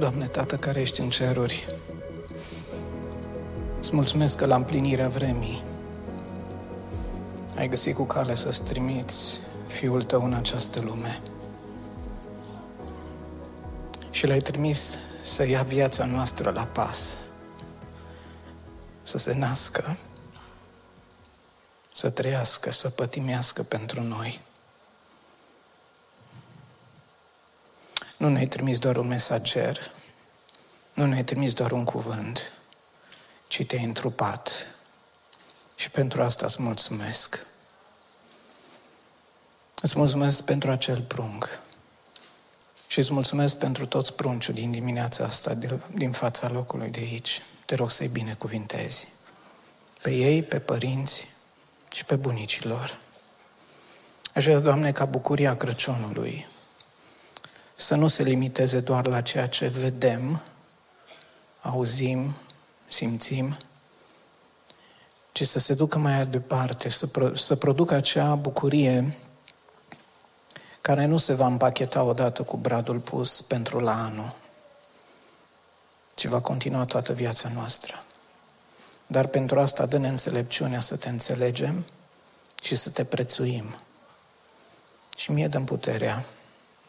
Doamne, Tată care ești în ceruri, îți mulțumesc că la împlinirea vremii ai găsit cu cale să-ți trimiți Fiul Tău în această lume. Și l-ai trimis să ia viața noastră la pas, să se nască, să trăiască, să pătimească pentru noi. Nu ne-ai trimis doar un mesager, nu ne-ai trimis doar un cuvânt, ci te-ai întrupat. Și pentru asta îți mulțumesc. Îți mulțumesc pentru acel prunc. Și îți mulțumesc pentru toți prunciul din dimineața asta, din fața locului de aici. Te rog să-i binecuvintezi. Pe ei, pe părinți și pe bunicilor. Aș vrea, Doamne, ca bucuria Crăciunului să nu se limiteze doar la ceea ce vedem, auzim, simțim, ci să se ducă mai departe, să, pro- să producă acea bucurie care nu se va împacheta odată cu bradul pus pentru la anul, ci va continua toată viața noastră. Dar pentru asta dă-ne înțelepciunea să te înțelegem și să te prețuim. Și mie dăm puterea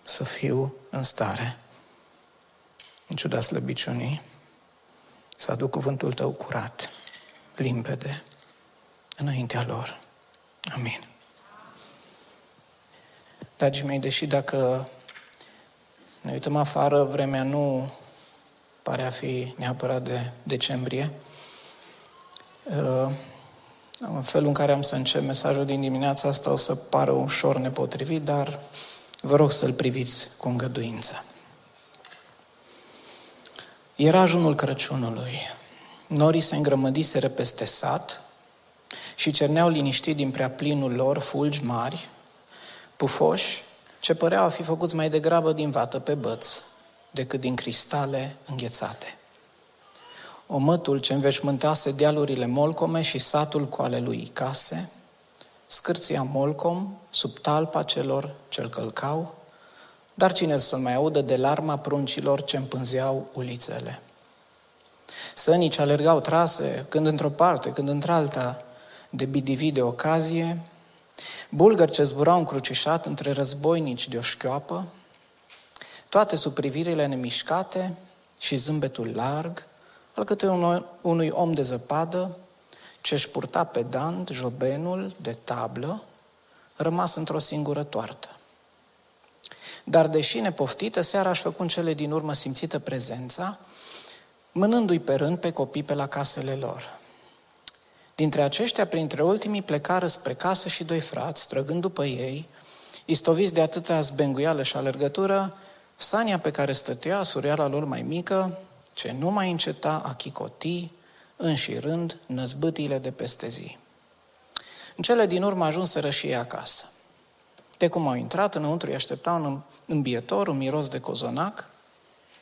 să fiu în stare, în ciuda slăbiciunii, să aduc cuvântul tău curat, limpede, înaintea lor. Amin. Dragii mei, deși dacă ne uităm afară, vremea nu pare a fi neapărat de decembrie, uh, în felul în care am să încep mesajul din dimineața asta o să pară ușor nepotrivit, dar Vă rog să-l priviți cu îngăduință. Era ajunul Crăciunului. Norii se îngrămădiseră peste sat și cerneau liniștit din prea plinul lor fulgi mari, pufoși, ce păreau a fi făcuți mai degrabă din vată pe băț decât din cristale înghețate. Omătul ce înveșmântase dealurile molcome și satul cu ale lui case – scârția molcom sub talpa celor ce-l călcau, dar cine să mai audă de larma pruncilor ce împânzeau ulițele. Sănii ce alergau trase, când într-o parte, când într-alta, de bidivi de ocazie, bulgări ce zburau încrucișat între războinici de o șchioapă, toate sub privirile nemișcate și zâmbetul larg al câte unui om de zăpadă ce își purta pedant jobenul de tablă, rămas într-o singură toartă. Dar deși nepoftită, seara aș făcut cele din urmă simțită prezența, mânându-i pe rând pe copii pe la casele lor. Dintre aceștia, printre ultimii, plecară spre casă și doi frați, trăgând după ei, istoviți de atâta zbenguială și alergătură, Sania pe care stătea, suriala lor mai mică, ce nu mai înceta a chicotii, înșirând năzbâtile de peste zi. În cele din urmă ajunseră și ei acasă. De cum au intrat, înăuntru îi aștepta un îmbietor, un miros de cozonac,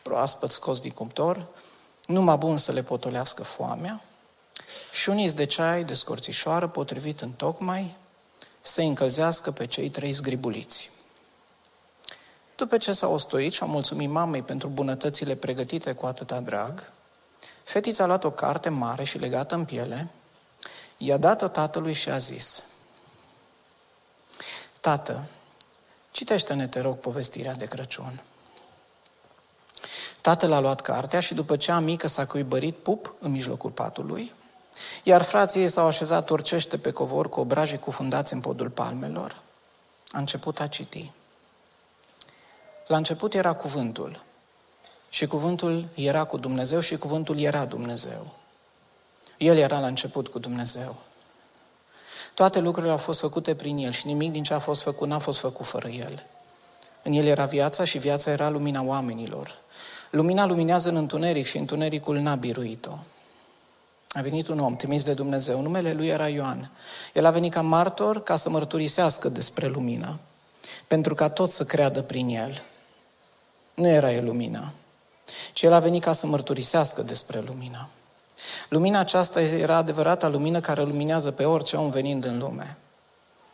proaspăt scos din cuptor, numai bun să le potolească foamea, și șuniți de ceai de scorțișoară potrivit în tocmai să încălzească pe cei trei zgribuliți. După ce s-au ostoit și au mulțumit mamei pentru bunătățile pregătite cu atâta drag, Fetița a luat o carte mare și legată în piele, i-a dat-o tatălui și a zis, Tată, citește-ne, te rog, povestirea de Crăciun. Tatăl a luat cartea și după ce a mică s-a cuibărit pup în mijlocul patului, iar frații ei s-au așezat turcește pe covor cu obrajii cufundați în podul palmelor, a început a citi. La început era cuvântul, și cuvântul era cu Dumnezeu și cuvântul era Dumnezeu. El era la început cu Dumnezeu. Toate lucrurile au fost făcute prin El și nimic din ce a fost făcut n-a fost făcut fără El. În El era viața și viața era lumina oamenilor. Lumina luminează în întuneric și întunericul n-a biruit-o. A venit un om trimis de Dumnezeu, numele lui era Ioan. El a venit ca martor ca să mărturisească despre lumină, pentru ca toți să creadă prin el. Nu era el lumina, ci el a venit ca să mărturisească despre lumină. Lumina aceasta era adevărata lumină care luminează pe orice om venind în lume.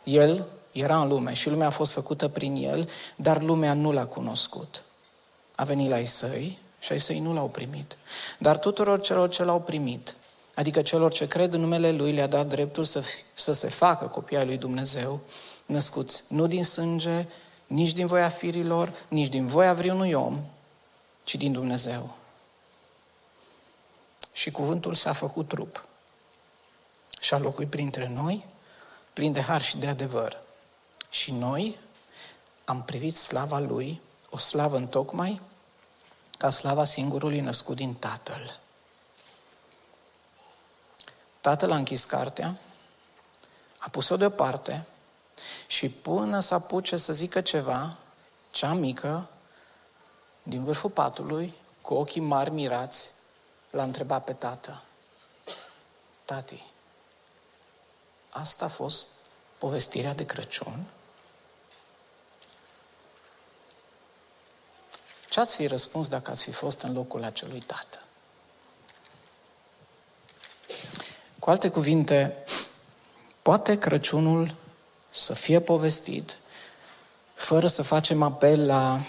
El era în lume și lumea a fost făcută prin el, dar lumea nu l-a cunoscut. A venit la ei săi și ai săi nu l-au primit. Dar tuturor celor ce l-au primit, adică celor ce cred în numele Lui, le-a dat dreptul să, fi, să se facă copii ai Lui Dumnezeu, născuți nu din sânge, nici din voia firilor, nici din voia vreunui om, ci din Dumnezeu. Și cuvântul s-a făcut trup și a locuit printre noi, plin de har și de adevăr. Și noi am privit slava Lui, o slavă întocmai ca slava singurului născut din Tatăl. Tatăl a închis cartea, a pus-o deoparte și până să apuce să zică ceva, cea mică, din vârful patului, cu ochii mari mirați, l-a întrebat pe tată. Tati, asta a fost povestirea de Crăciun? Ce ați fi răspuns dacă ați fi fost în locul acelui tată? Cu alte cuvinte, poate Crăciunul să fie povestit fără să facem apel la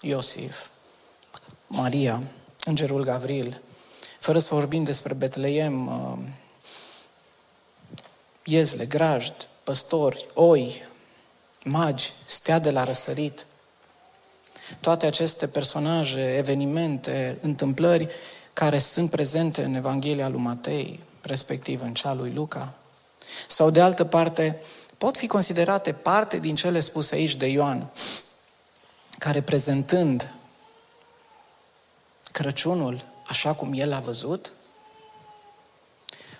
Iosif, Maria, Îngerul Gavril, fără să vorbim despre Betleem, uh, iezle, grajd, păstori, oi, magi, stea de la răsărit. Toate aceste personaje, evenimente, întâmplări care sunt prezente în Evanghelia lui Matei, respectiv în cea lui Luca, sau de altă parte, pot fi considerate parte din cele spuse aici de Ioan, care prezentând Crăciunul așa cum el a văzut,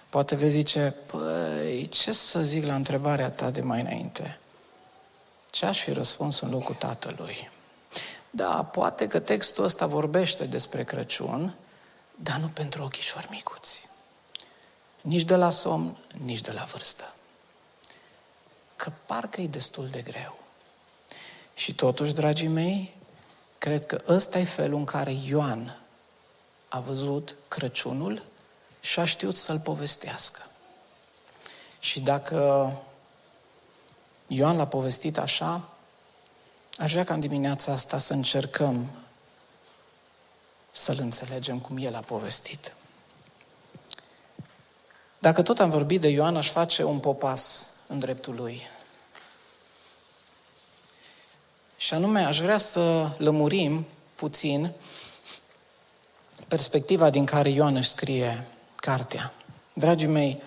poate vei zice, păi, ce să zic la întrebarea ta de mai înainte? Ce aș fi răspuns în locul tatălui? Da, poate că textul ăsta vorbește despre Crăciun, dar nu pentru ochișori micuți. Nici de la somn, nici de la vârstă. Că parcă e destul de greu. Și totuși, dragii mei, cred că ăsta e felul în care Ioan a văzut Crăciunul și a știut să-l povestească. Și dacă Ioan l-a povestit așa, aș vrea ca în dimineața asta să încercăm să-l înțelegem cum el a povestit. Dacă tot am vorbit de Ioan, aș face un popas în dreptul lui. Și anume, aș vrea să lămurim puțin perspectiva din care Ioan își scrie cartea. Dragii mei,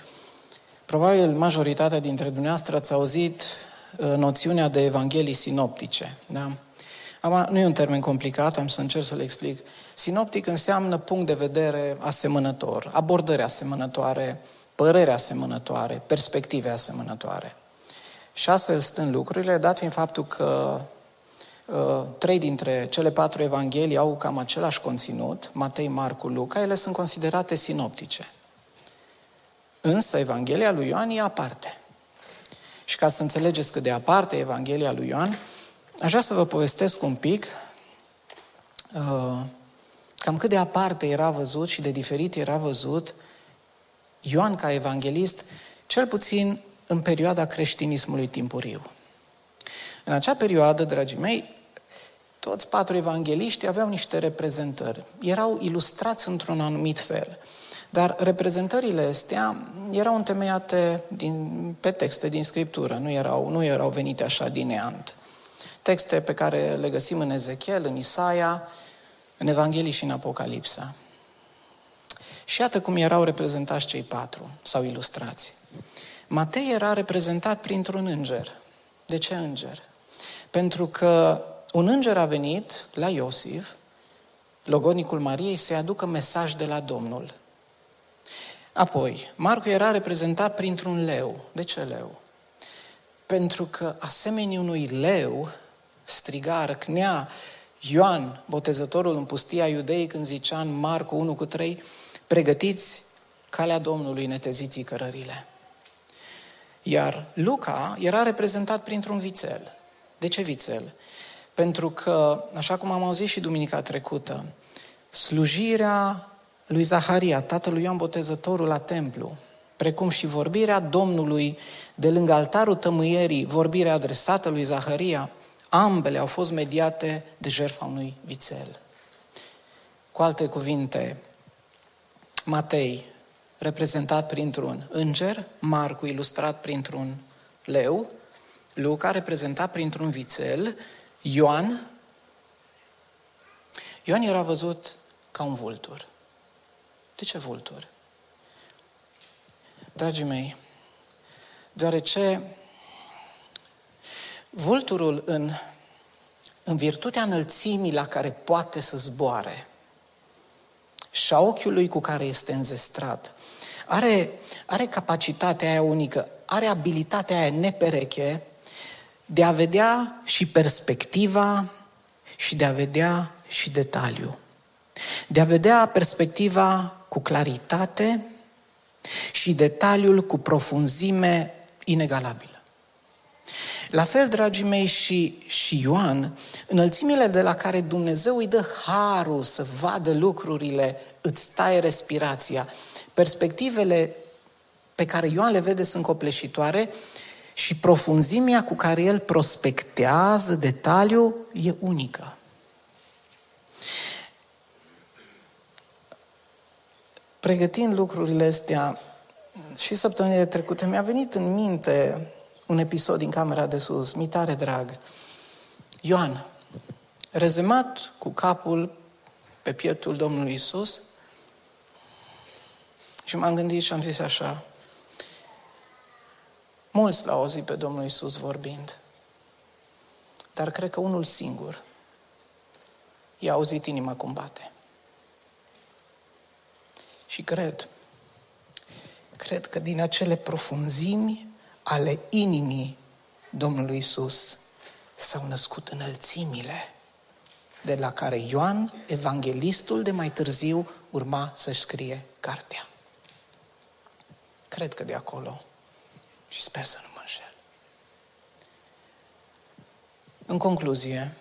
probabil majoritatea dintre dumneavoastră ați auzit uh, noțiunea de evanghelii sinoptice. Da? Acum, nu e un termen complicat, am să încerc să le explic. Sinoptic înseamnă punct de vedere asemănător, abordări asemănătoare, părere asemănătoare, perspective asemănătoare. Și astfel stând lucrurile, dat fiind faptul că Uh, trei dintre cele patru evanghelii au cam același conținut, Matei, Marcu, Luca, ele sunt considerate sinoptice. Însă Evanghelia lui Ioan e aparte. Și ca să înțelegeți cât de aparte e Evanghelia lui Ioan, aș vrea să vă povestesc un pic uh, cam cât de aparte era văzut și de diferit era văzut Ioan ca evanghelist, cel puțin în perioada creștinismului timpuriu. În acea perioadă, dragii mei, toți patru evangeliști aveau niște reprezentări. Erau ilustrați într-un anumit fel. Dar reprezentările astea erau întemeiate din, pe texte din Scriptură, nu erau, nu erau venite așa din neant. Texte pe care le găsim în Ezechiel, în Isaia, în Evanghelii și în Apocalipsa. Și iată cum erau reprezentați cei patru, sau ilustrați. Matei era reprezentat printr-un înger. De ce înger? Pentru că un înger a venit la Iosif, logonicul Mariei, să-i aducă mesaj de la Domnul. Apoi, Marcu era reprezentat printr-un leu. De ce leu? Pentru că, asemenea unui leu, striga, răcnea Ioan, botezătorul în pustia iudei, când zicea în Marcu 1 cu 3, pregătiți calea Domnului, neteziții cărările. Iar Luca era reprezentat printr-un vițel. De ce vițel? Pentru că, așa cum am auzit și duminica trecută, slujirea lui Zaharia, tatălui Ioan Botezătorul la templu, precum și vorbirea Domnului de lângă altarul tămâierii, vorbirea adresată lui Zaharia, ambele au fost mediate de jertfa unui vițel. Cu alte cuvinte, Matei, reprezentat printr-un înger, Marcu, ilustrat printr-un leu, Luca, reprezentat printr-un vițel, Ioan, Ioan era văzut ca un vultur. De ce vultur? Dragii mei, deoarece vulturul în, în virtutea înălțimii la care poate să zboare și a ochiului cu care este înzestrat, are, are capacitatea aia unică, are abilitatea aia nepereche de a vedea și perspectiva și de a vedea și detaliu. De a vedea perspectiva cu claritate și detaliul cu profunzime inegalabilă. La fel, dragii mei, și, și Ioan, înălțimile de la care Dumnezeu îi dă harul să vadă lucrurile, îți taie respirația. Perspectivele pe care Ioan le vede sunt copleșitoare și profunzimea cu care el prospectează detaliu e unică. Pregătind lucrurile astea și săptămânile trecute, mi-a venit în minte un episod din camera de sus, mi tare drag. Ioan, rezemat cu capul pe pieptul Domnului Isus, și m-am gândit și am zis așa, mulți l-au auzit pe Domnul Isus vorbind, dar cred că unul singur i-a auzit inima cum bate. Și cred, cred că din acele profunzimi ale inimii Domnului Isus s-au născut înălțimile de la care Ioan, evanghelistul de mai târziu, urma să-și scrie cartea. Cred că de acolo și sper să nu mă înșel. În concluzie,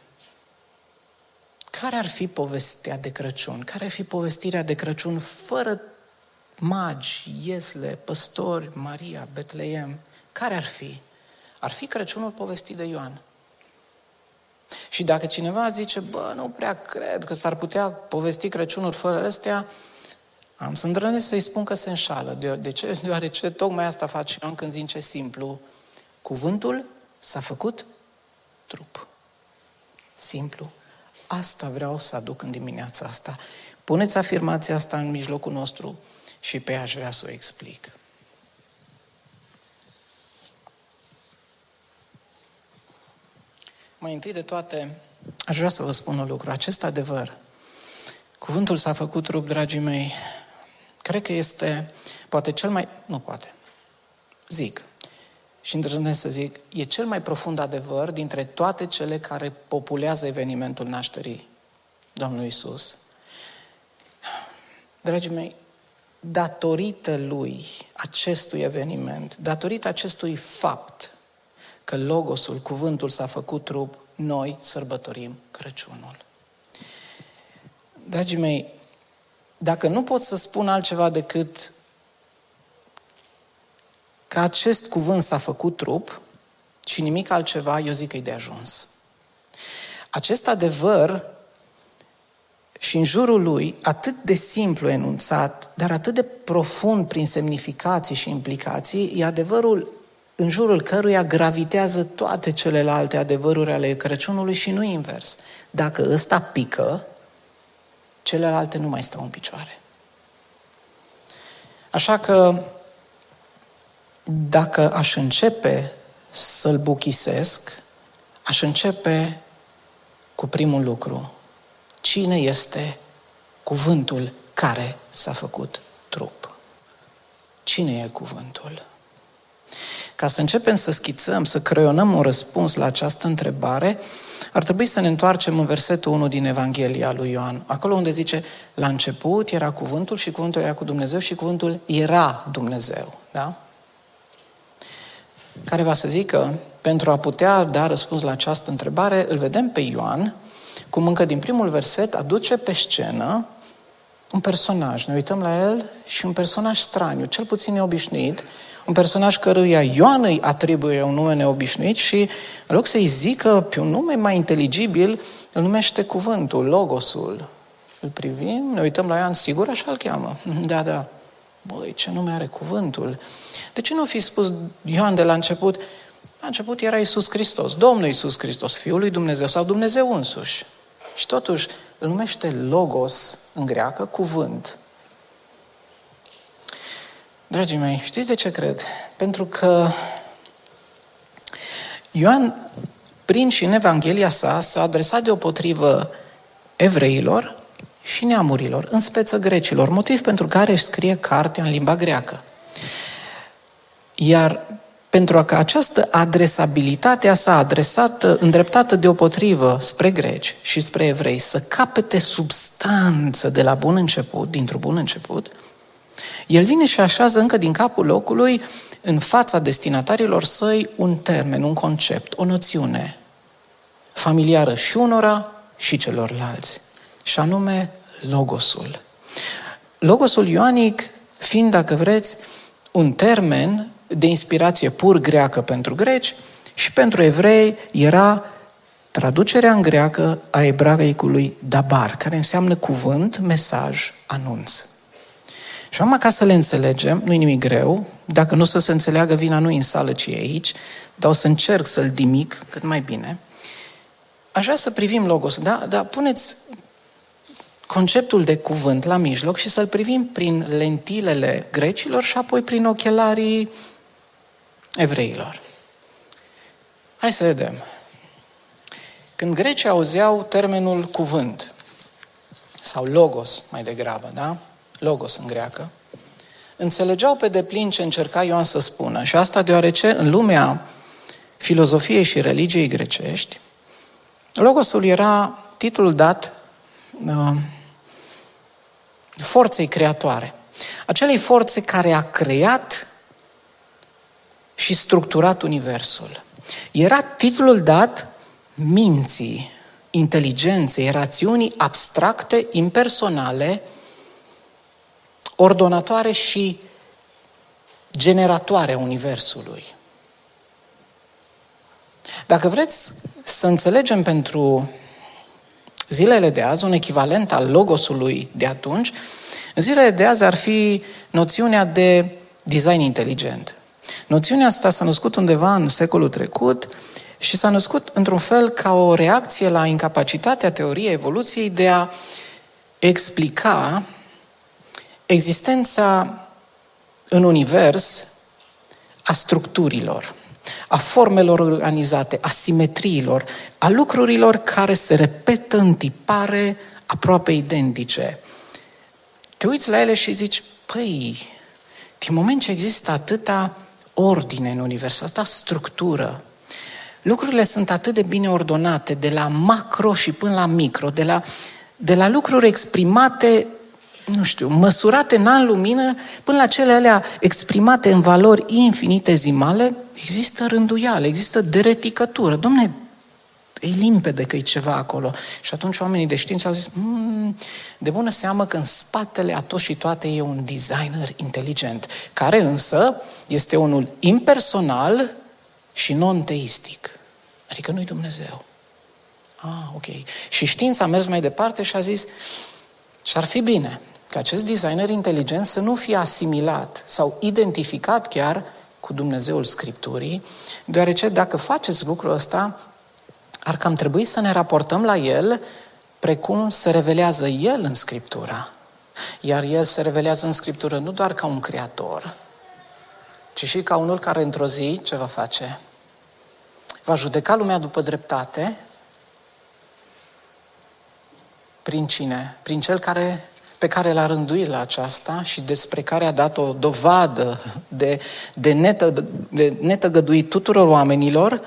care ar fi povestea de Crăciun? Care ar fi povestirea de Crăciun fără magi, iesle, păstori, Maria, Betleem? Care ar fi? Ar fi Crăciunul povestit de Ioan. Și dacă cineva zice, bă, nu prea cred că s-ar putea povesti Crăciunul fără astea, am să îndrănesc să-i spun că se înșală. De, de ce? Deoarece tocmai asta face Ioan când zice simplu. Cuvântul s-a făcut trup. Simplu. Asta vreau să aduc în dimineața asta. Puneți afirmația asta în mijlocul nostru și pe ea aș vrea să o explic. Mai întâi de toate, aș vrea să vă spun un lucru. Acest adevăr, cuvântul s-a făcut trup, dragii mei, cred că este poate cel mai... Nu poate. Zic. Și îndrăznesc să zic, e cel mai profund adevăr dintre toate cele care populează evenimentul nașterii Domnului Isus. Dragii mei, datorită lui, acestui eveniment, datorită acestui fapt, că Logosul, cuvântul s-a făcut trup, noi sărbătorim Crăciunul. Dragii mei, dacă nu pot să spun altceva decât că acest cuvânt s-a făcut trup și nimic altceva, eu zic că e de ajuns. Acest adevăr și în jurul lui, atât de simplu enunțat, dar atât de profund prin semnificații și implicații, e adevărul în jurul căruia gravitează toate celelalte adevăruri ale Crăciunului și nu invers. Dacă ăsta pică, celelalte nu mai stau în picioare. Așa că, dacă aș începe să-l buchisesc, aș începe cu primul lucru. Cine este cuvântul care s-a făcut trup? Cine e cuvântul? Ca să începem să schițăm, să creionăm un răspuns la această întrebare, ar trebui să ne întoarcem în versetul 1 din Evanghelia lui Ioan, acolo unde zice, la început era cuvântul și cuvântul era cu Dumnezeu și cuvântul era Dumnezeu. Da? Care va să zică, pentru a putea da răspuns la această întrebare, îl vedem pe Ioan, cum încă din primul verset aduce pe scenă un personaj. Ne uităm la el și un personaj straniu, cel puțin neobișnuit, un personaj căruia Ioan îi atribuie un nume neobișnuit și în loc să-i zică pe un nume mai inteligibil, îl numește cuvântul, logosul. Îl privim, ne uităm la Ioan, sigur așa îl cheamă. Da, da. Băi, ce nume are cuvântul? De ce nu fi spus Ioan de la început? La început era Isus Hristos, Domnul Isus Hristos, Fiul lui Dumnezeu sau Dumnezeu însuși. Și totuși îl numește logos în greacă, cuvânt. Dragii mei, știți de ce cred? Pentru că Ioan, prin și în Evanghelia sa, s-a adresat deopotrivă evreilor și neamurilor, în speță grecilor, motiv pentru care își scrie cartea în limba greacă. Iar pentru că această adresabilitate a sa adresată, îndreptată deopotrivă spre greci și spre evrei, să capete substanță de la bun început, dintr-un bun început, el vine și așează încă din capul locului, în fața destinatarilor săi, un termen, un concept, o noțiune familiară și unora și celorlalți, și anume logosul. Logosul ioanic fiind, dacă vreți, un termen de inspirație pur greacă pentru greci și pentru evrei era traducerea în greacă a ebraicului dabar, care înseamnă cuvânt, mesaj, anunț. Și am ca să le înțelegem, nu-i nimic greu, dacă nu să se înțeleagă, vina nu în sală, ci e aici, dar o să încerc să-l dimic cât mai bine. Aș vrea să privim logos, da? Dar puneți conceptul de cuvânt la mijloc și să-l privim prin lentilele grecilor și apoi prin ochelarii evreilor. Hai să vedem. Când grecii auzeau termenul cuvânt, sau logos mai degrabă, da? Logos în greacă, înțelegeau pe deplin ce încerca Ioan să spună. Și asta deoarece în lumea filozofiei și religiei grecești, logosul era titlul dat uh, forței creatoare. Acelei forțe care a creat și structurat Universul. Era titlul dat minții, inteligenței, rațiunii abstracte, impersonale, ordonatoare și generatoare a Universului. Dacă vreți să înțelegem pentru zilele de azi un echivalent al logosului de atunci, în zilele de azi ar fi noțiunea de design inteligent. Noțiunea asta s-a născut undeva în secolul trecut și s-a născut într-un fel ca o reacție la incapacitatea teoriei evoluției de a explica existența în univers a structurilor, a formelor organizate, a simetriilor, a lucrurilor care se repetă în tipare aproape identice. Te uiți la ele și zici, păi, din moment ce există atâta ordine în univers, atâta structură, lucrurile sunt atât de bine ordonate, de la macro și până la micro, de la, de la lucruri exprimate nu știu, măsurate în an lumină, până la cele alea exprimate în valori infinitezimale, există rânduială, există dereticătură. Domne, e limpede că e ceva acolo. Și atunci oamenii de știință au zis, mmm, de bună seamă că în spatele a tot și toate e un designer inteligent, care însă este unul impersonal și non-teistic. Adică nu-i Dumnezeu. Ah, ok. Și știința a mers mai departe și a zis, și ar fi bine ca acest designer inteligent să nu fie asimilat sau identificat chiar cu Dumnezeul Scripturii, deoarece dacă faceți lucrul ăsta, ar cam trebui să ne raportăm la el precum se revelează el în Scriptura. Iar el se revelează în Scriptură nu doar ca un creator, ci și ca unul care într-o zi ce va face? Va judeca lumea după dreptate prin cine? Prin cel care pe care l-a rânduit la aceasta și despre care a dat o dovadă de, de, netă, de netăgăduit tuturor oamenilor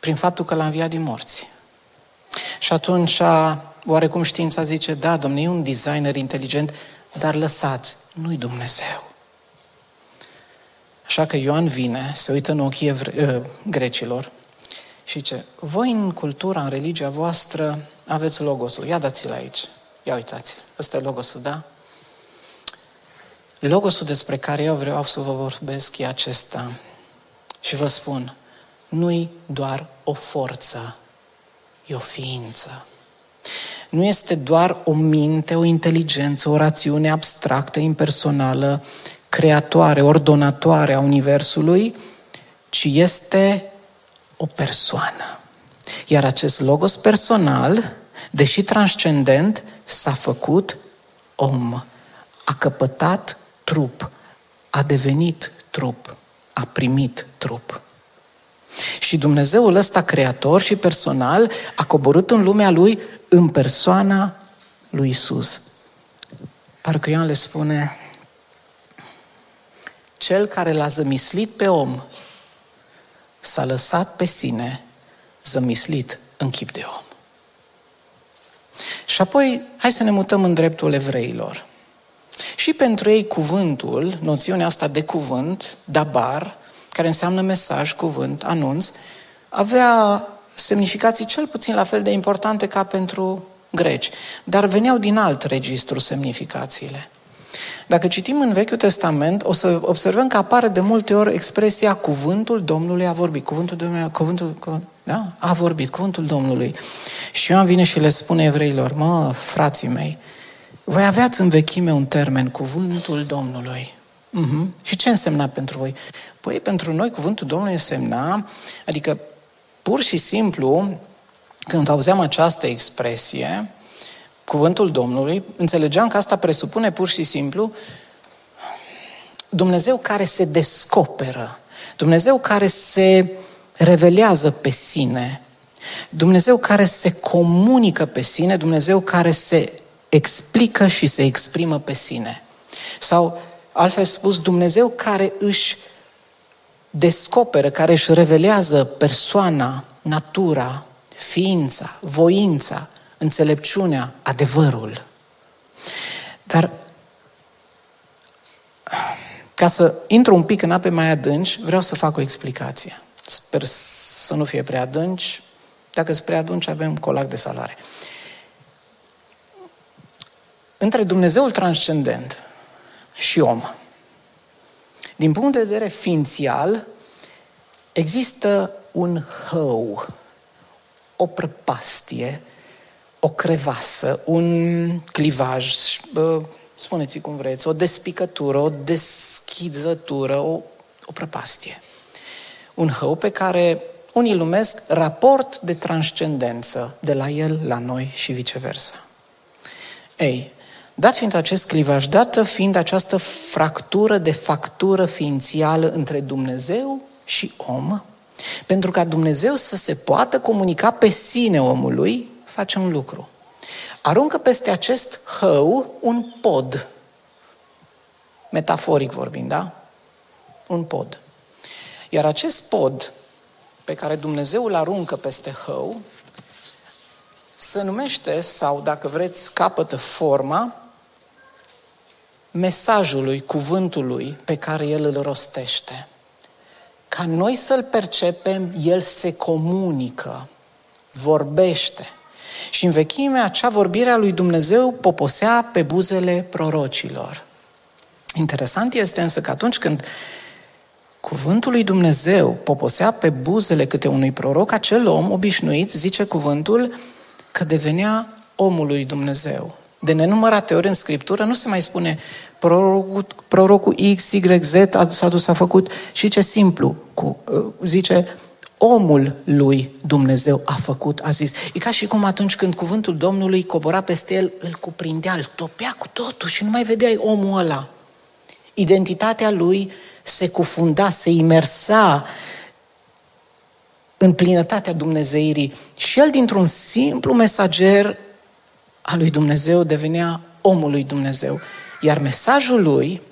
prin faptul că l-a înviat din morți. Și atunci, oarecum știința zice, da, domnule, e un designer inteligent, dar lăsați, nu-i Dumnezeu. Așa că Ioan vine, se uită în ochii evre- uh, grecilor și zice, voi în cultura, în religia voastră, aveți logosul. Ia dați-l aici. Ia uitați. Ăsta e logosul, da? Logosul despre care eu vreau să vă vorbesc e acesta. Și vă spun, nu-i doar o forță, e o ființă. Nu este doar o minte, o inteligență, o rațiune abstractă, impersonală, creatoare, ordonatoare a Universului, ci este o persoană. Iar acest logos personal, deși transcendent, s-a făcut om, a căpătat trup, a devenit trup, a primit trup. Și Dumnezeul ăsta creator și personal a coborât în lumea lui în persoana lui Isus. Parcă Ioan le spune, cel care l-a zămislit pe om s-a lăsat pe sine zămislit în chip de om. Și apoi, hai să ne mutăm în dreptul evreilor. Și pentru ei cuvântul, noțiunea asta de cuvânt, dabar, care înseamnă mesaj, cuvânt, anunț, avea semnificații cel puțin la fel de importante ca pentru greci, dar veneau din alt registru semnificațiile. Dacă citim în Vechiul Testament, o să observăm că apare de multe ori expresia cuvântul Domnului a vorbit. Cuvântul Domnului, cuvântul, da? a vorbit, cuvântul Domnului. Și Ioan vine și le spune evreilor, mă, frații mei, voi aveați în vechime un termen, cuvântul Domnului. Uh-huh. Și ce însemna pentru voi? Păi pentru noi cuvântul Domnului însemna, adică pur și simplu, când auzeam această expresie, cuvântul Domnului, înțelegeam că asta presupune pur și simplu Dumnezeu care se descoperă, Dumnezeu care se revelează pe sine, Dumnezeu care se comunică pe sine, Dumnezeu care se explică și se exprimă pe sine. Sau, altfel spus, Dumnezeu care își descoperă, care își revelează persoana, natura, ființa, voința, înțelepciunea, adevărul. Dar ca să intru un pic în ape mai adânci, vreau să fac o explicație. Sper să nu fie prea adânci. Dacă sunt prea adânci, avem colac de salare. Între Dumnezeul transcendent și om, din punct de vedere ființial, există un hău, o prăpastie o crevasă, un clivaj, spuneți cum vreți, o despicătură, o deschizătură, o, o prăpastie. Un hău pe care unii lumesc raport de transcendență de la el la noi și viceversa. Ei, dat fiind acest clivaj, dată fiind această fractură de factură ființială între Dumnezeu și om, pentru ca Dumnezeu să se poată comunica pe sine omului, face un lucru. Aruncă peste acest hău un pod. Metaforic vorbind, da? Un pod. Iar acest pod pe care Dumnezeu îl aruncă peste hău se numește, sau dacă vreți, capătă forma mesajului, cuvântului pe care El îl rostește. Ca noi să-L percepem, El se comunică, vorbește. Și în vechime, acea vorbire a lui Dumnezeu poposea pe buzele prorocilor. Interesant este însă că atunci când cuvântul lui Dumnezeu poposea pe buzele câte unui proroc, acel om obișnuit, zice cuvântul, că devenea omul lui Dumnezeu. De nenumărate ori în Scriptură nu se mai spune prorocul, prorocul X, Y, Z s-a dus, a făcut și ce simplu, cu, zice omul lui Dumnezeu a făcut, a zis. E ca și cum atunci când cuvântul Domnului cobora peste el, îl cuprindea, îl topea cu totul și nu mai vedeai omul ăla. Identitatea lui se cufunda, se imersa în plinătatea Dumnezeirii și el dintr-un simplu mesager al lui Dumnezeu devenea omul lui Dumnezeu. Iar mesajul lui,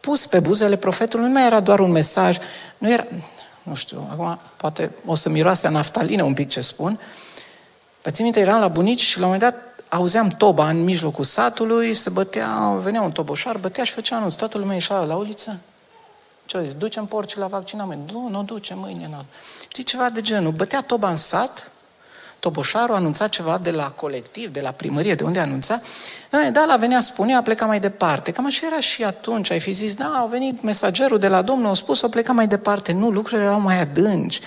pus pe buzele profetului, nu mai era doar un mesaj, nu era, nu știu, acum poate o să miroase a naftalină un pic ce spun, Dar țin minte, eram la bunici și la un moment dat auzeam toba în mijlocul satului, se bătea, venea un toboșar, bătea și făcea anunț. Toată lumea ieșea la uliță. Ce zis? Ducem porci la vaccinament. Nu, nu ducem mâine. Nu. Știi ceva de genul? Bătea toba în sat, toboșarul anunța ceva de la colectiv, de la primărie, de unde anunța. Da, la venea, spunea, a plecat mai departe. Cam așa era și atunci. Ai fi zis, da, a venit mesagerul de la Domnul, a spus, a plecat mai departe. Nu, lucrurile erau mai adânci.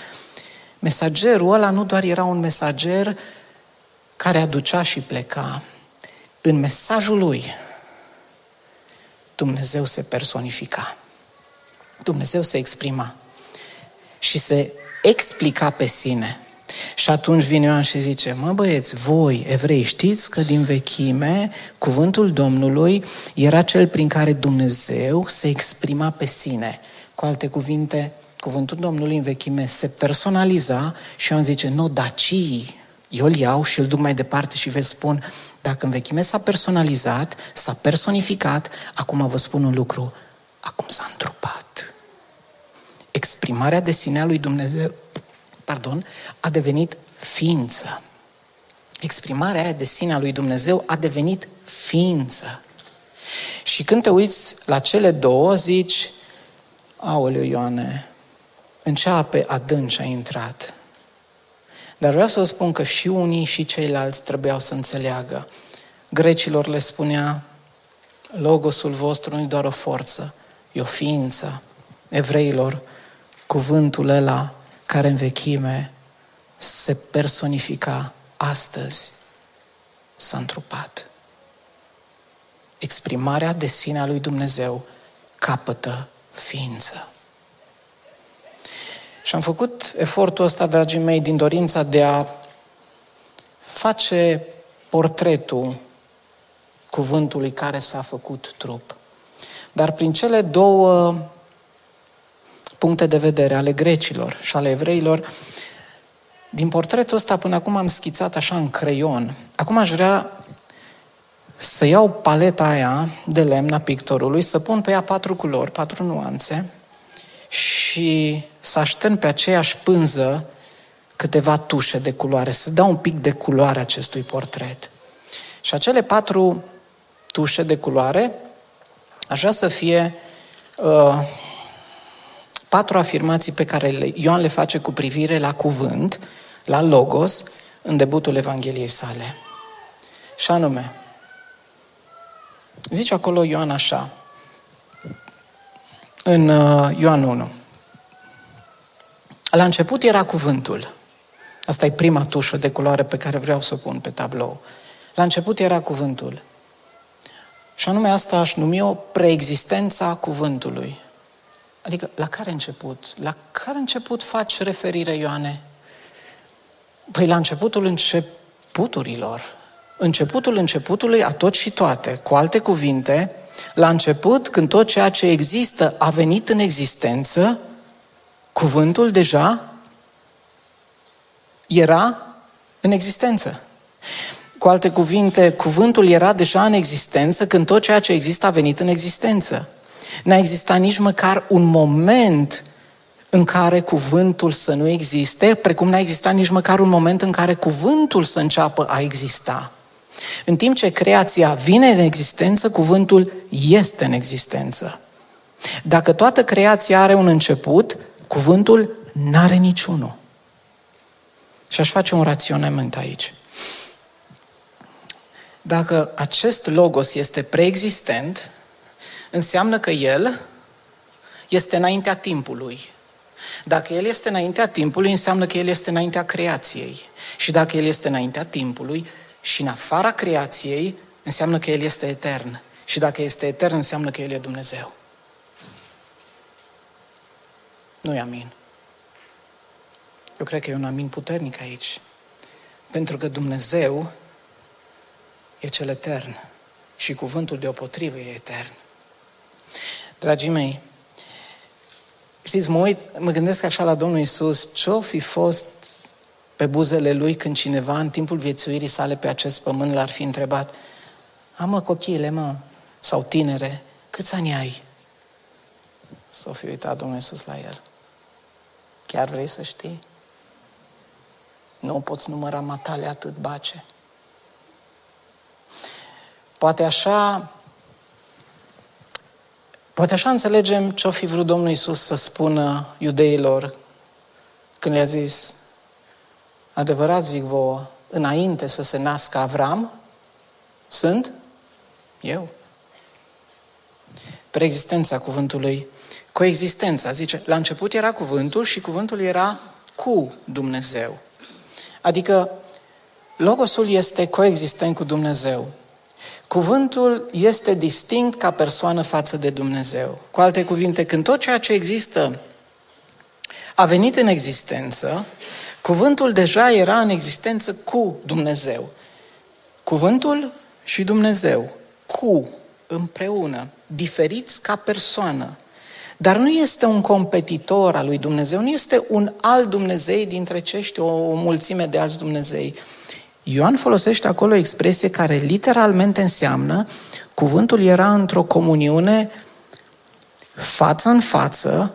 Mesagerul ăla nu doar era un mesager care aducea și pleca. În mesajul lui, Dumnezeu se personifica. Dumnezeu se exprima și se explica pe sine. Și atunci vine Ioan și zice, mă băieți, voi, evrei, știți că din vechime cuvântul Domnului era cel prin care Dumnezeu se exprima pe sine. Cu alte cuvinte, cuvântul Domnului în vechime se personaliza și Ioan zice, nu, dacii, eu îl iau și îl duc mai departe și vă spun, dacă în vechime s-a personalizat, s-a personificat, acum vă spun un lucru, acum s-a întrupat. Exprimarea de sine a lui Dumnezeu, pardon, a devenit ființă. Exprimarea aia de sine a lui Dumnezeu a devenit ființă. Și când te uiți la cele două, zici, aoleu Ioane, în ce ape adânci a intrat? Dar vreau să spun că și unii și ceilalți trebuiau să înțeleagă. Grecilor le spunea, logosul vostru nu e doar o forță, e o ființă. Evreilor, cuvântul ăla care în vechime se personifica astăzi s-a întrupat. Exprimarea de sine a lui Dumnezeu capătă ființă. Și am făcut efortul ăsta, dragii mei, din dorința de a face portretul cuvântului care s-a făcut trup. Dar prin cele două puncte de vedere ale grecilor și ale evreilor, din portretul ăsta până acum am schițat așa în creion. Acum aș vrea să iau paleta aia de lemn a pictorului, să pun pe ea patru culori, patru nuanțe și să aștern pe aceeași pânză câteva tușe de culoare, să dau un pic de culoare acestui portret. Și acele patru tușe de culoare aș vrea să fie uh, patru afirmații pe care Ioan le face cu privire la cuvânt, la logos, în debutul Evangheliei sale. Și anume, zice acolo Ioan așa, în uh, Ioan 1. La început era cuvântul. Asta e prima tușă de culoare pe care vreau să o pun pe tablou. La început era cuvântul. Și anume asta aș numi o preexistența cuvântului. Adică, la care început? La care început faci referire, Ioane? Păi la începutul începuturilor. Începutul începutului a tot și toate. Cu alte cuvinte, la început, când tot ceea ce există a venit în existență, cuvântul deja era în existență. Cu alte cuvinte, cuvântul era deja în existență când tot ceea ce există a venit în existență. N-a existat nici măcar un moment în care cuvântul să nu existe, precum n-a existat nici măcar un moment în care cuvântul să înceapă a exista. În timp ce creația vine în existență, cuvântul este în existență. Dacă toată creația are un început, cuvântul n-are niciunul. Și aș face un raționament aici. Dacă acest logos este preexistent, înseamnă că el este înaintea timpului. Dacă el este înaintea timpului, înseamnă că el este înaintea creației. Și dacă el este înaintea timpului, și în afara creației înseamnă că El este etern. Și dacă este etern, înseamnă că El e Dumnezeu. nu e amin. Eu cred că e un amin puternic aici. Pentru că Dumnezeu e cel etern și cuvântul de opotrivă e etern. Dragii mei, știți, mă uit, mă gândesc așa la Domnul Isus, ce-o fi fost pe buzele lui când cineva în timpul viețuirii sale pe acest pământ l-ar fi întrebat Amă, copiile, mă, sau tinere, câți ani ai? S-o fi uitat Domnul Iisus la el. Chiar vrei să știi? Nu poți număra matale atât bace. Poate așa Poate așa înțelegem ce-o fi vrut Domnul Isus să spună iudeilor când le-a zis, adevărat zic vouă, înainte să se nască Avram, sunt eu. Preexistența cuvântului, coexistența, zice, la început era cuvântul și cuvântul era cu Dumnezeu. Adică Logosul este coexistent cu Dumnezeu. Cuvântul este distinct ca persoană față de Dumnezeu. Cu alte cuvinte, când tot ceea ce există a venit în existență, cuvântul deja era în existență cu Dumnezeu. Cuvântul și Dumnezeu, cu, împreună, diferiți ca persoană. Dar nu este un competitor al lui Dumnezeu, nu este un alt Dumnezeu dintre cești o, o mulțime de alți Dumnezei. Ioan folosește acolo o expresie care literalmente înseamnă cuvântul era într-o comuniune față în față,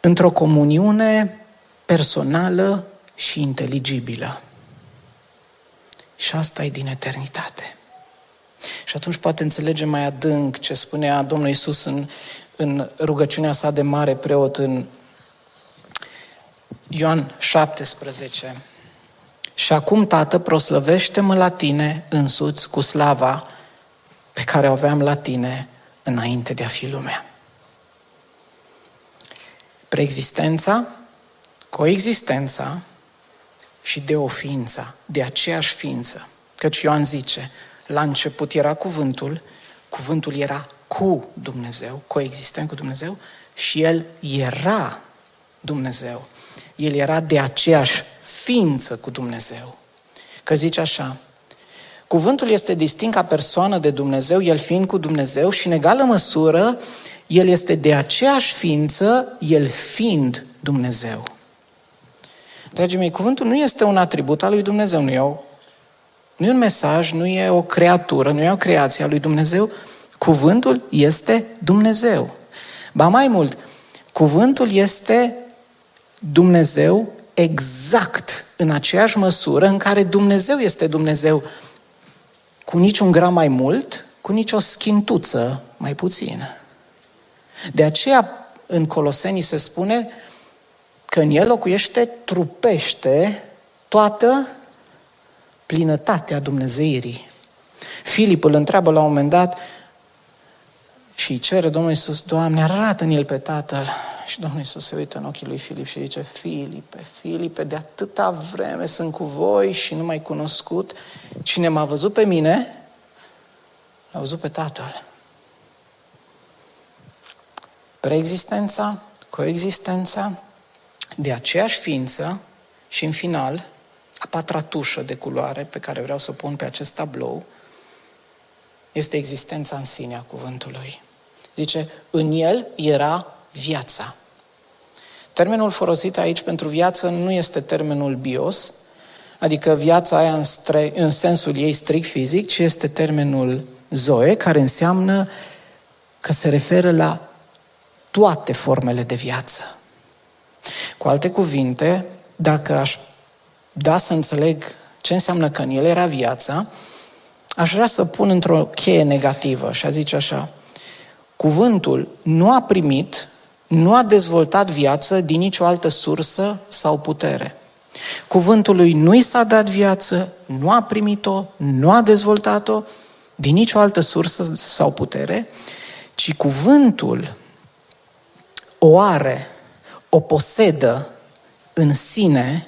într-o comuniune personală și inteligibilă. Și asta e din eternitate. Și atunci poate înțelegem mai adânc ce spunea Domnul Isus în, în rugăciunea sa de mare preot în Ioan 17. Și acum, Tată, proslăvește-mă la tine însuți cu slava pe care o aveam la tine înainte de a fi lumea. Preexistența, coexistența și de o ființă, de aceeași ființă. Căci Ioan zice, la început era cuvântul, cuvântul era cu Dumnezeu, coexistent cu Dumnezeu și El era Dumnezeu. El era de aceeași ființă cu Dumnezeu. Că zice așa, cuvântul este distinct ca persoană de Dumnezeu, el fiind cu Dumnezeu și în egală măsură el este de aceeași ființă, el fiind Dumnezeu. Dragii mei, cuvântul nu este un atribut al lui Dumnezeu, nu e, o, nu e un mesaj, nu e o creatură, nu e o creație a lui Dumnezeu. Cuvântul este Dumnezeu. Ba mai mult, cuvântul este Dumnezeu exact în aceeași măsură în care Dumnezeu este Dumnezeu, cu niciun gram mai mult, cu nicio schintuță mai puțin. De aceea în Colosenii se spune că în el locuiește, trupește toată plinătatea Dumnezeirii. Filip îl întreabă la un moment dat și îi cere Domnul Iisus, Doamne, arată în el pe Tatăl. Și Domnul Iisus se uită în ochii lui Filip și zice, Filipe, Filipe, de atâta vreme sunt cu voi și nu mai cunoscut. Cine m-a văzut pe mine, l-a văzut pe Tatăl. Preexistența, coexistența, de aceeași ființă și în final, a patra tușă de culoare pe care vreau să o pun pe acest tablou, este existența în sine a cuvântului. Zice, în el era viața. Termenul folosit aici pentru viață nu este termenul bios, adică viața aia în, stre- în sensul ei strict fizic, ci este termenul zoe, care înseamnă că se referă la toate formele de viață. Cu alte cuvinte, dacă aș da să înțeleg ce înseamnă că în el era viața, aș vrea să pun într-o cheie negativă și a zice așa, cuvântul nu a primit nu a dezvoltat viață din nicio altă sursă sau putere. Cuvântului nu i s-a dat viață, nu a primit-o, nu a dezvoltat-o din nicio altă sursă sau putere, ci cuvântul o are, o posedă în sine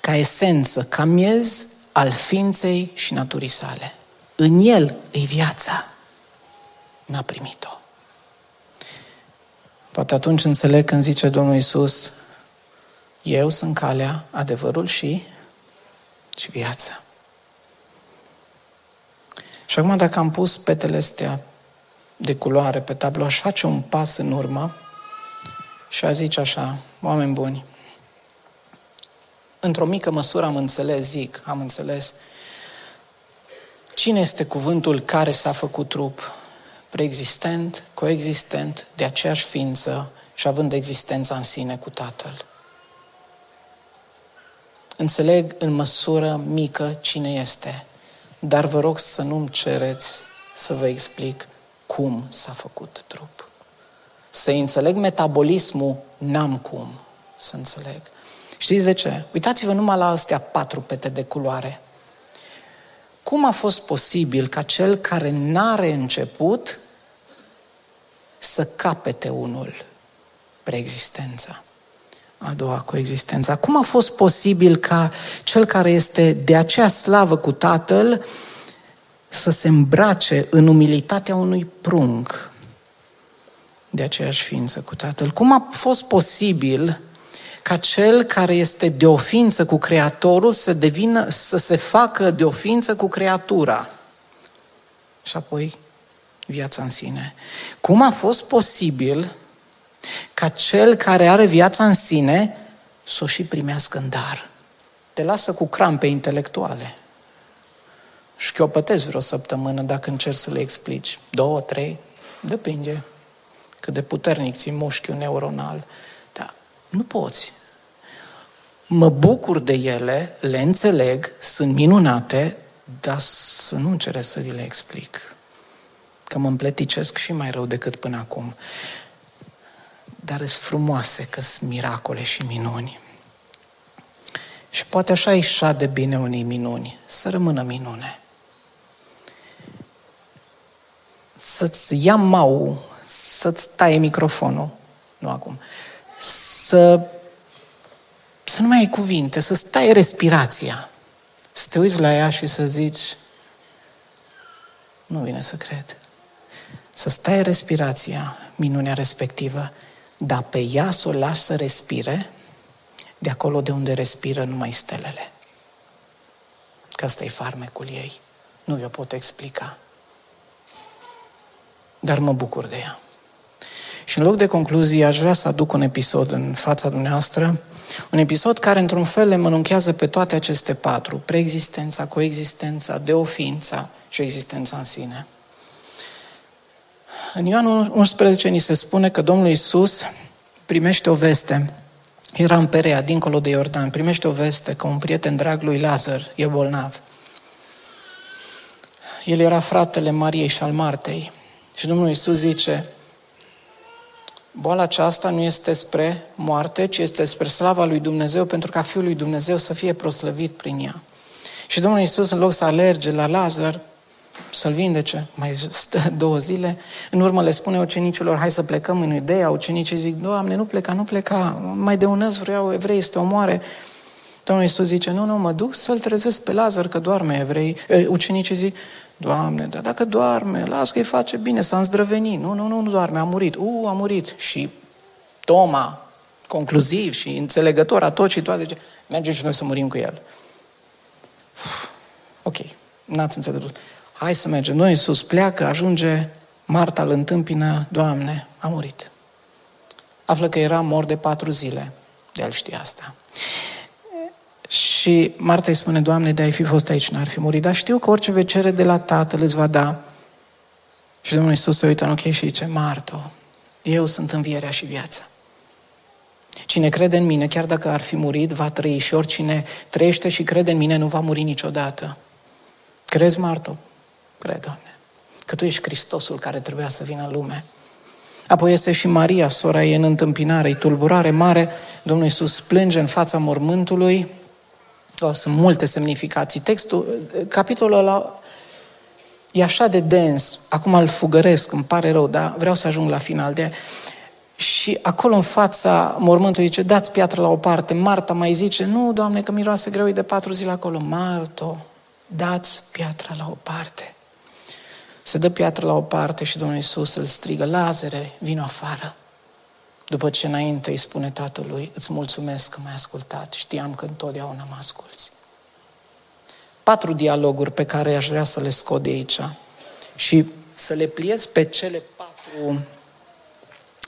ca esență, ca miez al ființei și naturii sale. În el e viața. N-a primit-o. Poate atunci înțeleg când zice Domnul Isus, eu sunt calea, adevărul și, și viața. Și acum dacă am pus petele astea de culoare pe tablou, aș face un pas în urmă și a zice așa, oameni buni, într-o mică măsură am înțeles, zic, am înțeles, cine este cuvântul care s-a făcut trup preexistent, coexistent, de aceeași ființă și având existența în sine cu Tatăl. Înțeleg în măsură mică cine este, dar vă rog să nu-mi cereți să vă explic cum s-a făcut trup. Să înțeleg metabolismul, n-am cum să înțeleg. Știți de ce? Uitați-vă numai la astea patru pete de culoare. Cum a fost posibil ca cel care n-are început să capete unul preexistența? A doua coexistența. Cum a fost posibil ca cel care este de acea slavă cu Tatăl să se îmbrace în umilitatea unui prunc de aceeași ființă cu Tatăl? Cum a fost posibil ca cel care este de o ființă cu Creatorul să devină, să se facă de o ființă cu creatura? Și apoi viața în sine. Cum a fost posibil ca cel care are viața în sine să o și primească în dar? Te lasă cu crampe intelectuale. Șchiopătezi vreo săptămână dacă încerci să le explici. Două, trei, depinde cât de puternic ți mușchiul neuronal. Dar nu poți. Mă bucur de ele, le înțeleg, sunt minunate, dar să nu încerc să vi le explic. Că mă împleticesc și mai rău decât până acum. Dar sunt frumoase, că sunt miracole și minuni. Și poate așa e de bine unii minuni, să rămână minune. Să-ți ia mau, să-ți taie microfonul, nu acum, să, să nu mai ai cuvinte, să stai respirația, să te uiți la ea și să zici, nu vine să cred. Să stai respirația, minunea respectivă, dar pe ea să o lași să respire, de acolo de unde respiră numai stelele. Că ăsta e farmecul ei. Nu vi-o pot explica. Dar mă bucur de ea. Și în loc de concluzie, aș vrea să aduc un episod în fața dumneavoastră, un episod care, într-un fel, le mănunchează pe toate aceste patru, preexistența, coexistența, deoființa și existența în sine. În Ioan 11 ni se spune că Domnul Iisus primește o veste. Era în Perea, dincolo de Iordan. Primește o veste că un prieten drag lui Lazar e bolnav. El era fratele Mariei și al Martei. Și Domnul Iisus zice, boala aceasta nu este spre moarte, ci este spre slava lui Dumnezeu, pentru ca Fiul lui Dumnezeu să fie proslăvit prin ea. Și Domnul Iisus, în loc să alerge la Lazar, să-l vindece, mai stă două zile, în urmă le spune ucenicilor, hai să plecăm în ideea, ucenicii zic, Doamne, nu pleca, nu pleca, mai de un vreau evrei să te omoare. Domnul Iisus zice, nu, nu, mă duc să-l trezesc pe Lazar, că doarme evrei. Ucenicii zic, Doamne, dar dacă doarme, las că îi face bine, s-a îndrăvenit. Nu, nu, nu, nu doarme, a murit. U, a murit. Și Toma, concluziv și înțelegător a tot și toate, zice, mergem și noi să murim cu el. Ok, n-ați înțeles. Hai să mergem. Noi sus pleacă, ajunge, Marta îl întâmpină, Doamne, a murit. Află că era mort de patru zile. De el știa asta. Și Marta îi spune, Doamne, de ai fi fost aici, n-ar fi murit. Dar știu că orice vei cere de la Tatăl îți va da. Și Domnul Iisus se uită în ochii și zice, Marto, eu sunt învierea și viața. Cine crede în mine, chiar dacă ar fi murit, va trăi și oricine trăiește și crede în mine nu va muri niciodată. Crezi, Marto? Cred, Doamne. Că Tu ești Hristosul care trebuia să vină în lume. Apoi este și Maria, sora ei în întâmpinare, e tulburare mare. Domnul Iisus plânge în fața mormântului Oh, sunt multe semnificații. Textul, capitolul ăla e așa de dens. Acum îl fugăresc, îmi pare rău, dar vreau să ajung la final de și acolo în fața mormântului zice, dați piatră la o parte. Marta mai zice, nu, Doamne, că miroase greu, de patru zile acolo. Marto, dați piatra la o parte. Se dă piatră la o parte și Domnul Iisus îl strigă, Lazare, vino afară. După ce înainte îi spune tatălui, îți mulțumesc că m-ai ascultat, știam că întotdeauna mă asculți. Patru dialoguri pe care aș vrea să le scot de aici și să le pliez pe cele patru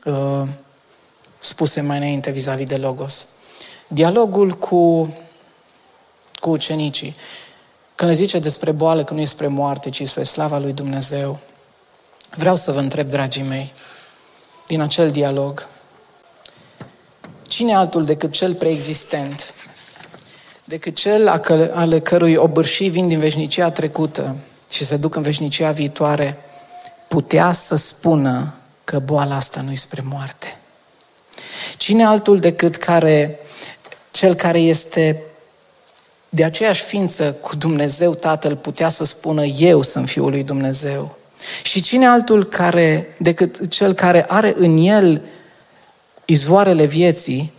uh, spuse mai înainte vis-a-vis de Logos. Dialogul cu, cu ucenicii. Când le zice despre boală, că nu e spre moarte, ci spre slava lui Dumnezeu, vreau să vă întreb, dragii mei, din acel dialog, Cine altul decât cel preexistent decât cel ale cărui obârșii vin din veșnicia trecută și se duc în veșnicia viitoare, putea să spună că boala asta nu-i spre moarte. Cine altul decât care, cel care este de aceeași ființă cu Dumnezeu Tatăl putea să spună eu sunt Fiul lui Dumnezeu. Și cine altul care, decât cel care are în el izvoarele vieții,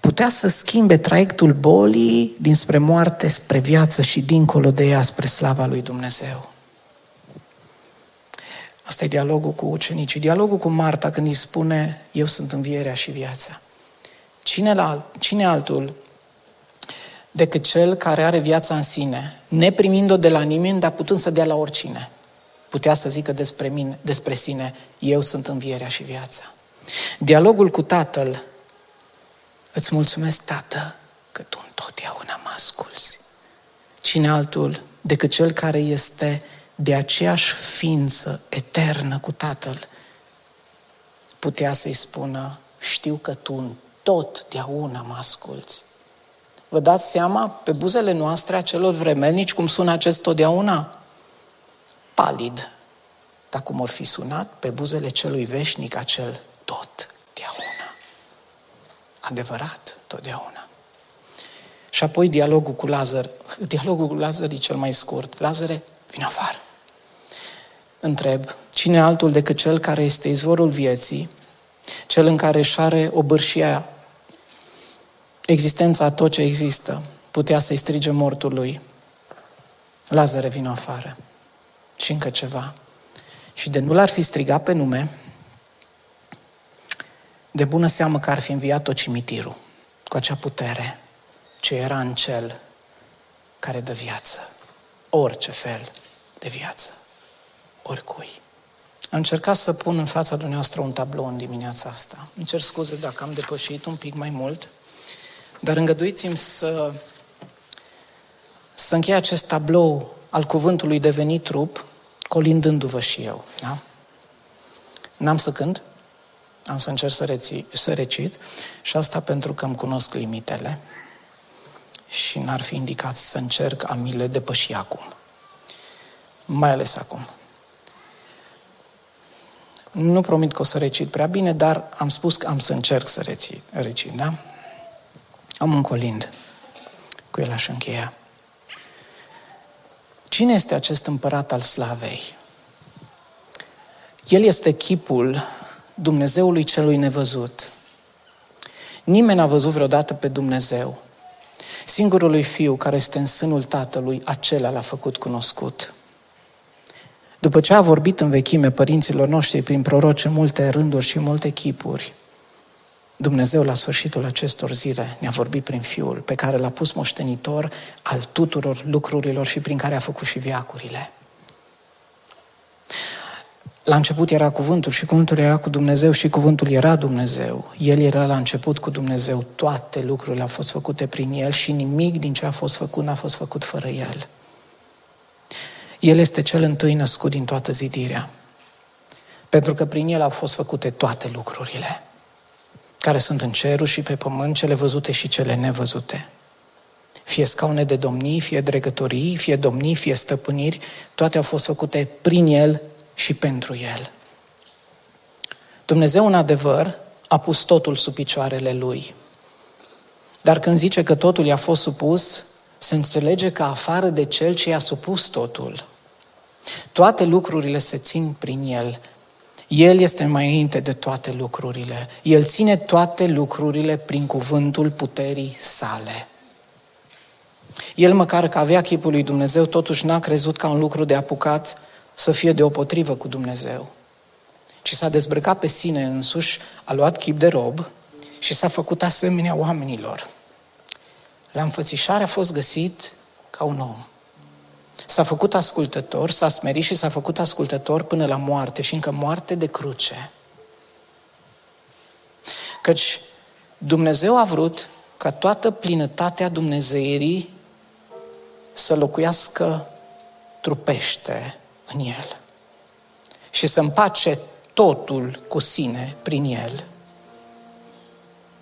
putea să schimbe traiectul bolii dinspre moarte spre viață și dincolo de ea spre slava lui Dumnezeu. Asta e dialogul cu ucenicii. Dialogul cu Marta când îi spune, eu sunt învierea și viața. Cine, la, cine altul decât cel care are viața în sine, neprimind-o de la nimeni, dar putând să dea la oricine. Putea să zică despre, mine, despre sine, eu sunt învierea și viața. Dialogul cu Tatăl, îți mulțumesc, Tată, că Tu întotdeauna mă asculți. Cine altul decât cel care este de aceeași ființă eternă cu Tatăl, putea să-i spună, știu că Tu întotdeauna mă asculți. Vă dați seama pe buzele noastre a celor vremelnici cum sună acest totdeauna? Palid. Dar cum or fi sunat pe buzele celui veșnic acel totdeauna. Adevărat, totdeauna. Și apoi dialogul cu Lazar. Dialogul cu Lazar e cel mai scurt. Lazare, vin afară. Întreb, cine altul decât cel care este izvorul vieții, cel în care își are obârșia existența a tot ce există, putea să-i strige mortului, Lazare, vin afară. Și încă ceva. Și de nu l-ar fi strigat pe nume, de bună seamă că ar fi înviat tot cimitirul cu acea putere ce era în cel care dă viață. Orice fel de viață. Oricui. Am încercat să pun în fața dumneavoastră un tablou în dimineața asta. Îmi cer scuze dacă am depășit un pic mai mult. Dar îngăduiți-mi să, să închei acest tablou al cuvântului devenit trup, colindându-vă și eu. Da? N-am să cânt, am să încerc să, reții, să recit și asta pentru că îmi cunosc limitele și n-ar fi indicat să încerc a mi le depăși acum. Mai ales acum. Nu promit că o să recit prea bine, dar am spus că am să încerc să recit, recit da? Am un colind. Cu el aș încheia. Cine este acest împărat al slavei? El este chipul Dumnezeului celui nevăzut. Nimeni n-a văzut vreodată pe Dumnezeu. Singurului fiu care este în sânul tatălui, acela l-a făcut cunoscut. După ce a vorbit în vechime părinților noștri prin proroci în multe rânduri și multe chipuri, Dumnezeu la sfârșitul acestor zile ne-a vorbit prin Fiul pe care l-a pus moștenitor al tuturor lucrurilor și prin care a făcut și viacurile. La început era cuvântul și cuvântul era cu Dumnezeu și cuvântul era Dumnezeu. El era la început cu Dumnezeu. Toate lucrurile au fost făcute prin El și nimic din ce a fost făcut n-a fost făcut fără El. El este cel întâi născut din toată zidirea. Pentru că prin El au fost făcute toate lucrurile care sunt în ceruri și pe pământ, cele văzute și cele nevăzute. Fie scaune de domnii, fie dregătorii, fie domnii, fie stăpâniri, toate au fost făcute prin El și pentru El. Dumnezeu, în adevăr, a pus totul sub picioarele Lui. Dar când zice că totul i-a fost supus, se înțelege că afară de Cel ce i-a supus totul, toate lucrurile se țin prin El el este mai înainte de toate lucrurile. El ține toate lucrurile prin cuvântul puterii sale. El, măcar că avea chipul lui Dumnezeu, totuși n-a crezut ca un lucru de apucat să fie deopotrivă cu Dumnezeu, ci s-a dezbrăcat pe sine însuși, a luat chip de rob și s-a făcut asemenea oamenilor. La înfățișare a fost găsit ca un om. S-a făcut ascultător, s-a smerit și s-a făcut ascultător până la moarte și încă moarte de cruce. Căci Dumnezeu a vrut ca toată plinătatea Dumnezeirii să locuiască trupește în El și să împace totul cu sine prin El.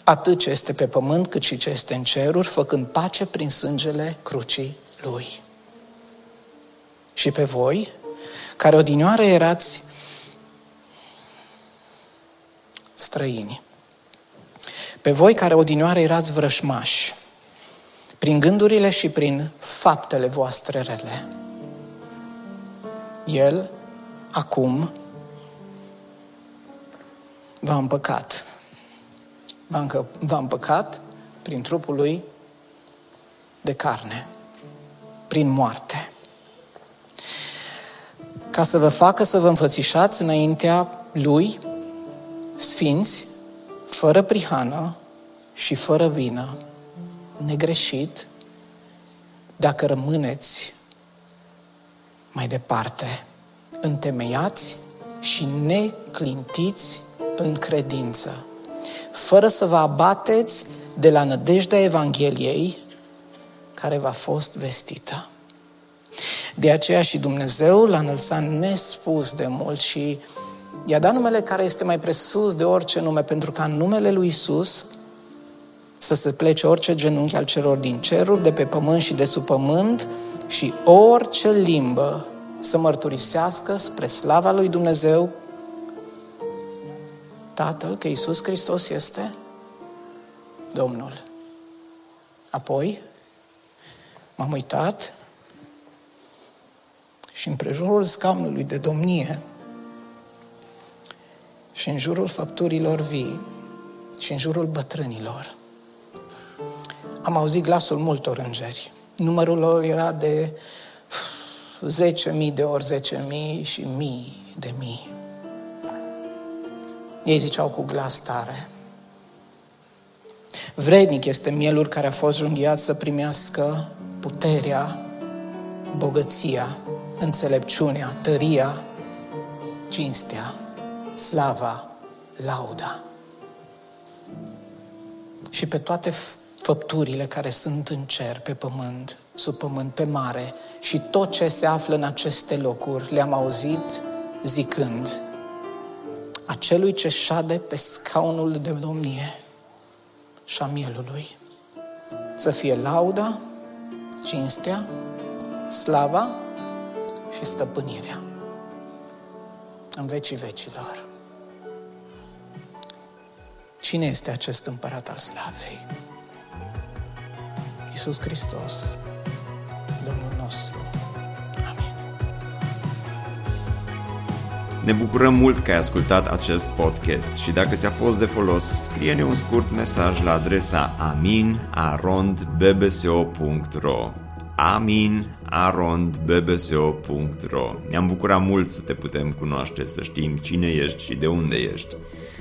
atât ce este pe pământ cât și ce este în ceruri, făcând pace prin sângele crucii Lui. Și pe voi, care odinioară erați străini, pe voi care odinioară erați vrășmași, prin gândurile și prin faptele voastre rele. El, acum, v-a împăcat. V-a împăcat prin trupul lui de carne, prin moarte. Ca să vă facă să vă înfățișați înaintea lui, sfinți, fără prihană și fără vină, negreșit, dacă rămâneți mai departe, întemeiați și neclintiți în credință, fără să vă abateți de la nădejdea Evangheliei care v-a fost vestită. De aceea și Dumnezeu l-a înălțat nespus de mult și i-a dat numele care este mai presus de orice nume, pentru ca în numele lui Isus să se plece orice genunchi al celor din ceruri, de pe pământ și de sub pământ și orice limbă să mărturisească spre slava lui Dumnezeu Tatăl că Isus Hristos este Domnul. Apoi m-am uitat și în prejurul scaunului de domnie și în jurul făpturilor vii și în jurul bătrânilor am auzit glasul multor îngeri. Numărul lor era de 10.000 de ori 10.000 și mii de mii. Ei ziceau cu glas tare. Vrednic este mielul care a fost junghiat să primească puterea, bogăția, înțelepciunea, tăria, cinstea, slava, lauda. Și pe toate făpturile care sunt în cer, pe pământ, sub pământ, pe mare și tot ce se află în aceste locuri, le-am auzit zicând, acelui ce șade pe scaunul de domnie și a mielului. Să fie lauda, cinstea, slava și stăpânirea în vecii vecilor. Cine este acest împărat al slavei? Iisus Hristos, Domnul nostru. Amin. Ne bucurăm mult că ai ascultat acest podcast și dacă ți-a fost de folos, scrie-ne un scurt mesaj la adresa aminarondbbso.ro aminarondbbso.ro Ne-am bucurat mult să te putem cunoaște, să știm cine ești și de unde ești.